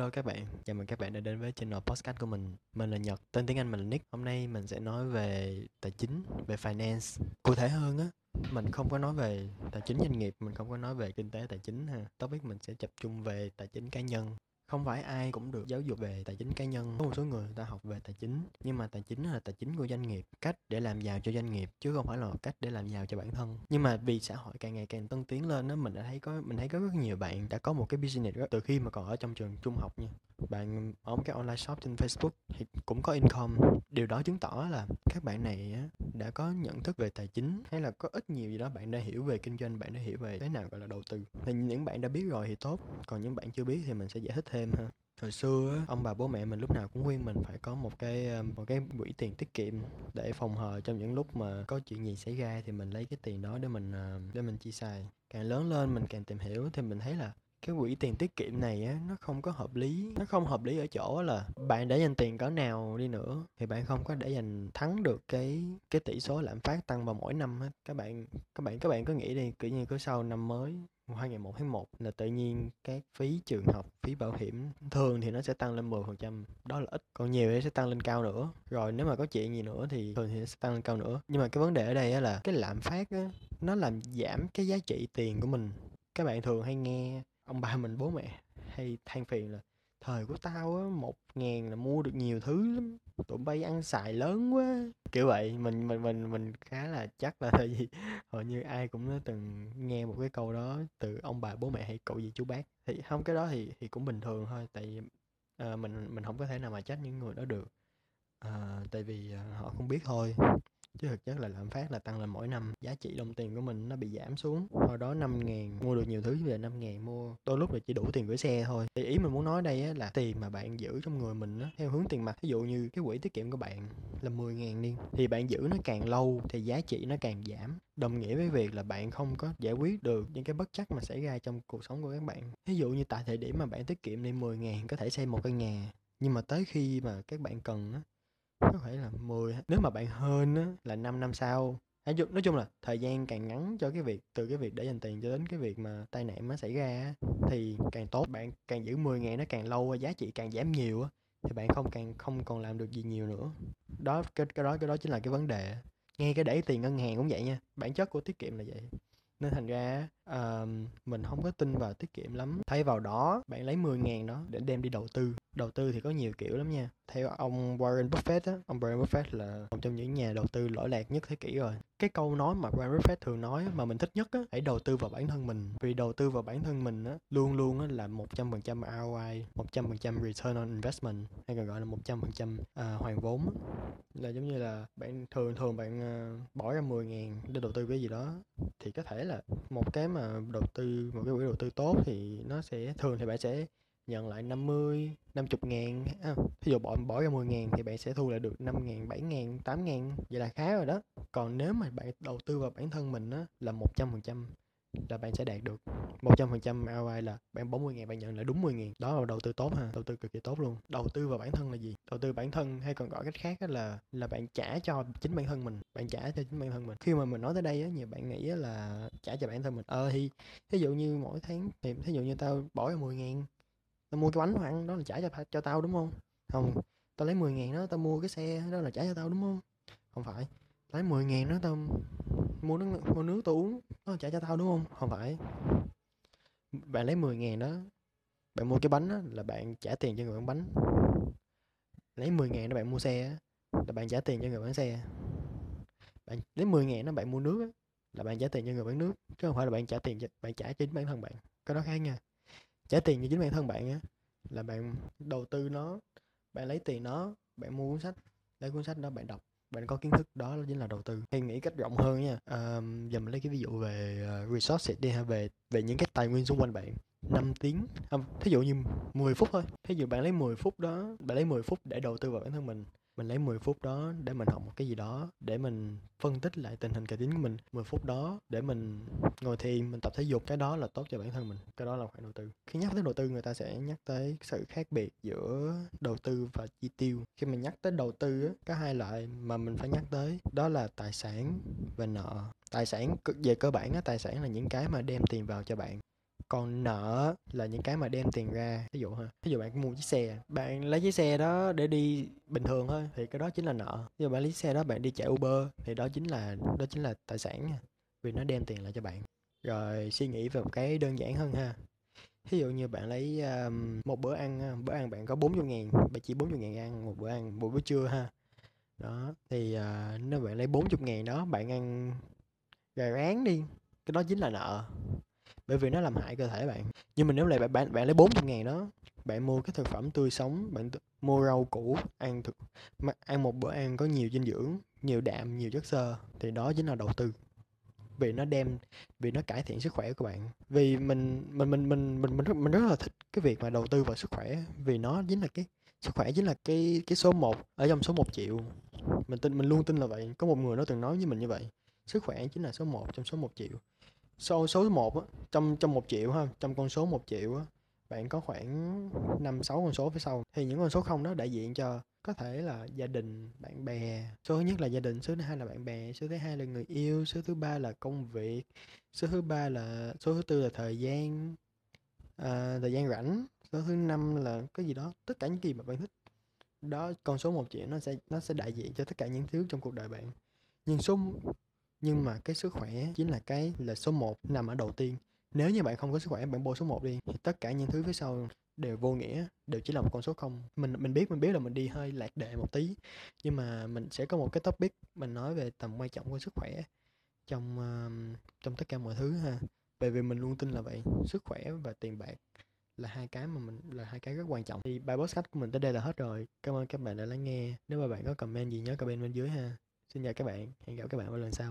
Hello các bạn, chào mừng các bạn đã đến với channel podcast của mình. Mình là Nhật, tên tiếng Anh mình là Nick. Hôm nay mình sẽ nói về tài chính, về finance. Cụ thể hơn á, mình không có nói về tài chính doanh nghiệp, mình không có nói về kinh tế tài chính ha. Topic mình sẽ tập trung về tài chính cá nhân không phải ai cũng được giáo dục về tài chính cá nhân. Có một số người ta học về tài chính nhưng mà tài chính là tài chính của doanh nghiệp cách để làm giàu cho doanh nghiệp chứ không phải là cách để làm giàu cho bản thân. Nhưng mà vì xã hội càng ngày càng tân tiến lên đó mình đã thấy có mình thấy có rất nhiều bạn đã có một cái business đó, từ khi mà còn ở trong trường trung học nha. Bạn ở một cái online shop trên Facebook thì cũng có income. Điều đó chứng tỏ là các bạn này đã có nhận thức về tài chính hay là có ít nhiều gì đó bạn đã hiểu về kinh doanh bạn đã hiểu về thế nào gọi là đầu tư. Thì những bạn đã biết rồi thì tốt còn những bạn chưa biết thì mình sẽ giải thích thêm ha. Hồi xưa ông bà bố mẹ mình lúc nào cũng khuyên mình phải có một cái ờ, một cái quỹ tiền tiết kiệm để phòng hờ trong những lúc mà có chuyện gì xảy ra thì mình lấy cái tiền đó để mình ờ, để mình chi xài. Càng lớn lên mình càng tìm hiểu thì mình thấy là cái quỹ tiền tiết kiệm này á nó không có hợp lý nó không hợp lý ở chỗ là bạn để dành tiền cỡ nào đi nữa thì bạn không có để dành thắng được cái cái tỷ số lạm phát tăng vào mỗi năm hết. Các bạn các bạn các bạn có nghĩ đi kiểu như cứ sau năm mới hai ngày một tháng 1 là tự nhiên các phí trường học phí bảo hiểm thường thì nó sẽ tăng lên 10% đó là ít. Còn nhiều thì sẽ tăng lên cao nữa. Rồi nếu mà có chuyện gì nữa thì thường thì nó sẽ tăng lên cao nữa. Nhưng mà cái vấn đề ở đây là cái lạm phát á, nó làm giảm cái giá trị tiền của mình. Các bạn thường hay nghe ông bà mình bố mẹ hay than phiền là thời của tao á một ngàn là mua được nhiều thứ lắm. Tụi bay ăn xài lớn quá. Kiểu vậy mình mình mình mình khá là chắc là tại vì hầu như ai cũng đã từng nghe một cái câu đó từ ông bà bố mẹ hay cậu gì chú bác. Thì không cái đó thì thì cũng bình thường thôi tại vì uh, mình mình không có thể nào mà trách những người đó được. Uh, tại vì uh, họ không biết thôi chứ thực chất là lạm phát là tăng lên mỗi năm giá trị đồng tiền của mình nó bị giảm xuống. Hồi đó năm ngàn mua được nhiều thứ bây giờ năm ngàn mua đôi lúc là chỉ đủ tiền gửi xe thôi. Thì ý mình muốn nói đây á, là tiền mà bạn giữ trong người mình á, theo hướng tiền mặt ví dụ như cái quỹ tiết kiệm của bạn là 10 ngàn đi thì bạn giữ nó càng lâu thì giá trị nó càng giảm. Đồng nghĩa với việc là bạn không có giải quyết được những cái bất chắc mà xảy ra trong cuộc sống của các bạn. Ví dụ như tại thời điểm mà bạn tiết kiệm đi 10 ngàn có thể xây một căn nhà nhưng mà tới khi mà các bạn cần á có thể là 10 nếu mà bạn hơn á, là 5 năm sau. Nói chung là thời gian càng ngắn cho cái việc, từ cái việc để dành tiền cho đến cái việc mà tai nạn nó xảy ra thì càng tốt. Bạn càng giữ 10 ngày nó càng lâu giá trị càng giảm nhiều thì bạn không càng, không còn làm được gì nhiều nữa. Đó, cái cái đó cái đó chính là cái vấn đề. Ngay cái để tiền ngân hàng cũng vậy nha. Bản chất của tiết kiệm là vậy. Nên thành ra uh, mình không có tin vào tiết kiệm lắm. Thay vào đó bạn lấy 10.000 đó để đem đi đầu tư. Đầu tư thì có nhiều kiểu lắm nha. Theo ông Warren Buffett á ông Warren Buffett là một trong những nhà đầu tư lỗi lạc nhất thế kỷ rồi. Cái câu nói mà Warren Buffett thường nói mà mình thích nhất á hãy đầu tư vào bản thân mình. Vì đầu tư vào bản thân mình á luôn luôn á là một trăm phần trăm ROI một trăm phần trăm return on investment hay còn gọi là một trăm phần trăm à, hoàn vốn là giống như là bạn thường thường bạn uh, bỏ ra 10.000 để đầu tư cái gì đó thì có thể là một cái mà mà đầu tư một cái quỹ đầu tư tốt thì nó sẽ thường thì bạn sẽ nhận lại 50, 50 ngàn à, Ví dụ bỏ, bỏ ra 10 ngàn thì bạn sẽ thu lại được 5 ngàn, 7 ngàn, 8 ngàn Vậy là khá rồi đó. Còn nếu mà bạn đầu tư vào bản thân mình á, là 100% là bạn sẽ đạt được 100% ROI là bạn 40 ngàn bạn nhận lại đúng 10 ngàn đó là đầu tư tốt ha, đầu tư cực kỳ tốt luôn. Đầu tư vào bản thân là gì? Đầu tư bản thân hay còn gọi cách khác là là bạn trả cho chính bản thân mình, bạn trả cho chính bản thân mình. Khi mà mình nói tới đây á, nhiều bạn nghĩ là trả cho bản thân mình. Ờ thì ví dụ như mỗi tháng thì ví dụ như tao bỏ ra 10 ngàn tao mua cái bánh ăn, đó là trả cho cho tao đúng không? Không, tao lấy 10 ngàn đó, tao mua cái xe, đó là trả cho tao đúng không? Không phải, lấy 10 ngàn đó tao mua nước mua nước tao uống nó trả cho tao, đúng không? Không phải. Bạn lấy 10 ngàn đó. Bạn mua cái bánh đó là bạn trả tiền cho người bán bánh. Lấy 10 ngàn đó bạn mua xe là bạn trả tiền cho người bán xe. Bạn lấy 10 ngàn đó bạn mua nước là bạn trả tiền cho người bán nước, chứ không phải là bạn trả tiền cho, bạn trả cho chính bản thân bạn. Cái đó khác nha. Trả tiền cho chính bản thân bạn á, là bạn đầu tư nó, bạn lấy tiền nó, bạn mua cuốn sách, lấy cuốn sách đó bạn đọc bạn có kiến thức đó chính là đầu tư. Hay nghĩ cách rộng hơn nha. À, giờ mình lấy cái ví dụ về uh, đi ha về về những cái tài nguyên xung quanh bạn. 5 tiếng không thí dụ như 10 phút thôi. Thí dụ bạn lấy 10 phút đó bạn lấy 10 phút để đầu tư vào bản thân mình mình lấy 10 phút đó để mình học một cái gì đó, để mình phân tích lại tình hình tài chính của mình. 10 phút đó để mình ngồi thiền, mình tập thể dục, cái đó là tốt cho bản thân mình. Cái đó là khoản đầu tư. Khi nhắc tới đầu tư, người ta sẽ nhắc tới sự khác biệt giữa đầu tư và chi tiêu. Khi mình nhắc tới đầu tư có hai loại mà mình phải nhắc tới. Đó là tài sản và nợ. Tài sản về cơ bản tài sản là những cái mà đem tiền vào cho bạn còn nợ là những cái mà đem tiền ra. Ví dụ ha ví dụ bạn mua chiếc xe bạn lấy chiếc xe đó để đi bình thường thôi thì cái đó chính là nợ. Ví dụ bạn lấy xe đó bạn đi chạy uber thì đó chính là đó chính là tài sản vì nó đem tiền lại cho bạn. Rồi suy nghĩ về một cái đơn giản hơn ha. Ví dụ như bạn lấy um, một bữa ăn bữa ăn bạn có 40 ngàn bạn chỉ 40 ngàn ăn một bữa ăn một bữa trưa ha. Đó thì uh, nếu bạn lấy 40 ngàn đó bạn ăn gà rán đi. Cái đó chính là nợ bởi vì nó làm hại cơ thể bạn. Nhưng mà nếu lại bạn bạn, bạn lấy 40 ngàn đó bạn mua cái thực phẩm tươi sống bạn mua rau củ ăn thực ăn một bữa ăn có nhiều dinh dưỡng nhiều đạm nhiều chất xơ thì đó chính là đầu tư. Vì nó đem vì nó cải thiện sức khỏe của bạn. Vì mình mình mình mình mình mình rất, mình rất là thích cái việc mà đầu tư vào sức khỏe vì nó chính là cái sức khỏe chính là cái cái số 1 ở trong số 1 triệu. Mình tin mình luôn tin là vậy. Có một người nó từng nói với mình như vậy. Sức khỏe chính là số 1 trong số 1 triệu số số 1 á trong trong 1 triệu ha trong con số 1 triệu á bạn có khoảng 5 6 con số phía sau. Thì những con số không đó đại diện cho có thể là gia đình bạn bè. Số thứ nhất là gia đình số thứ hai là bạn bè số thứ hai là người yêu số thứ ba là công việc số thứ ba là số thứ tư là thời gian à, thời gian rảnh số thứ năm là cái gì đó tất cả những gì mà bạn thích. Đó con số một triệu nó sẽ nó sẽ đại diện cho tất cả những thứ trong cuộc đời bạn. Nhưng số nhưng mà cái sức khỏe chính là cái là số 1 nằm ở đầu tiên. Nếu như bạn không có sức khỏe bạn bôi số 1 đi thì tất cả những thứ phía sau đều vô nghĩa đều chỉ là một con số không. Mình mình biết mình biết là mình đi hơi lạc đề một tí nhưng mà mình sẽ có một cái topic mình nói về tầm quan trọng của sức khỏe trong uh, trong tất cả mọi thứ ha. Bởi vì mình luôn tin là vậy sức khỏe và tiền bạc là hai cái mà mình là hai cái rất quan trọng. Thì bài podcast của mình tới đây là hết rồi. Cảm ơn các bạn đã lắng nghe. Nếu mà bạn có comment gì nhớ comment bên dưới ha. Xin chào các bạn. Hẹn gặp các bạn vào lần sau